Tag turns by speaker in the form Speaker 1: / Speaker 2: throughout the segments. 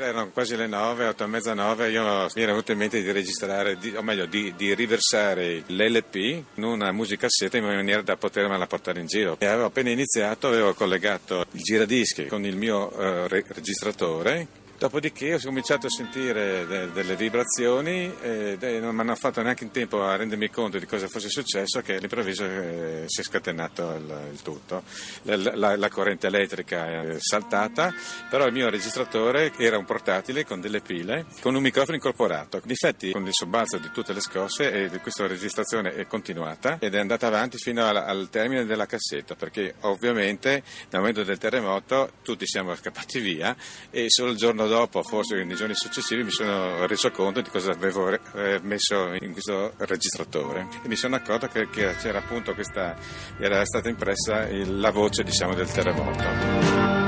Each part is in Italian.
Speaker 1: Erano quasi le nove, otto e mezza, nove, io mi era venuto in mente di registrare, di, o meglio di, di, riversare l'LP in una musicassetta in maniera da potermela portare in giro. E avevo appena iniziato, avevo collegato il giradischi con il mio re- registratore Dopodiché ho cominciato a sentire de- delle vibrazioni e de- non mi hanno fatto neanche in tempo a rendermi conto di cosa fosse successo che all'improvviso eh, si è scatenato il, il tutto. La, la, la, corrente elettrica è saltata, però il mio registratore era un portatile con delle pile, con un microfono incorporato. Difetti con il sobbalzo di tutte le scosse questa registrazione è continuata ed è andata avanti fino al, al termine della cassetta perché ovviamente nel momento del terremoto tutti siamo scappati via e solo il giorno dopo, forse nei giorni successivi, mi sono reso conto di cosa avevo eh, messo in questo registratore. E mi sono accorto che, che c'era appunto questa, era stata impressa la voce diciamo, del terremoto.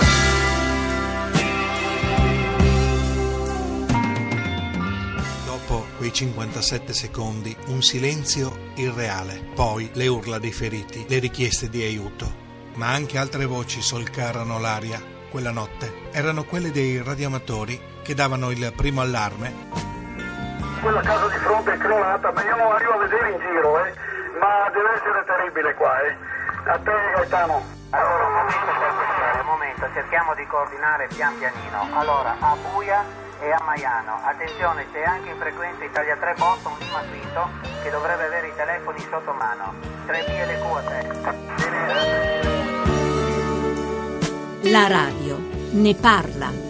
Speaker 2: Quei 57 secondi, un silenzio irreale, poi le urla dei feriti, le richieste di aiuto, ma anche altre voci solcarono l'aria quella notte erano quelle dei radioamatori che davano il primo allarme.
Speaker 3: Quella casa di fronte è crollata, ma io non arrivo a vedere in giro, eh. ma deve essere terribile qua. Eh. A te Gaetano.
Speaker 4: Allora, un momento per questo, un momento, cerchiamo di coordinare pian pianino. Allora, a Buia e a Maiano. Attenzione, c'è anche in frequenza Italia 3 Boston Lima Quinto che dovrebbe avere i telefoni sotto mano. 3 vie le quote.
Speaker 5: La radio ne parla.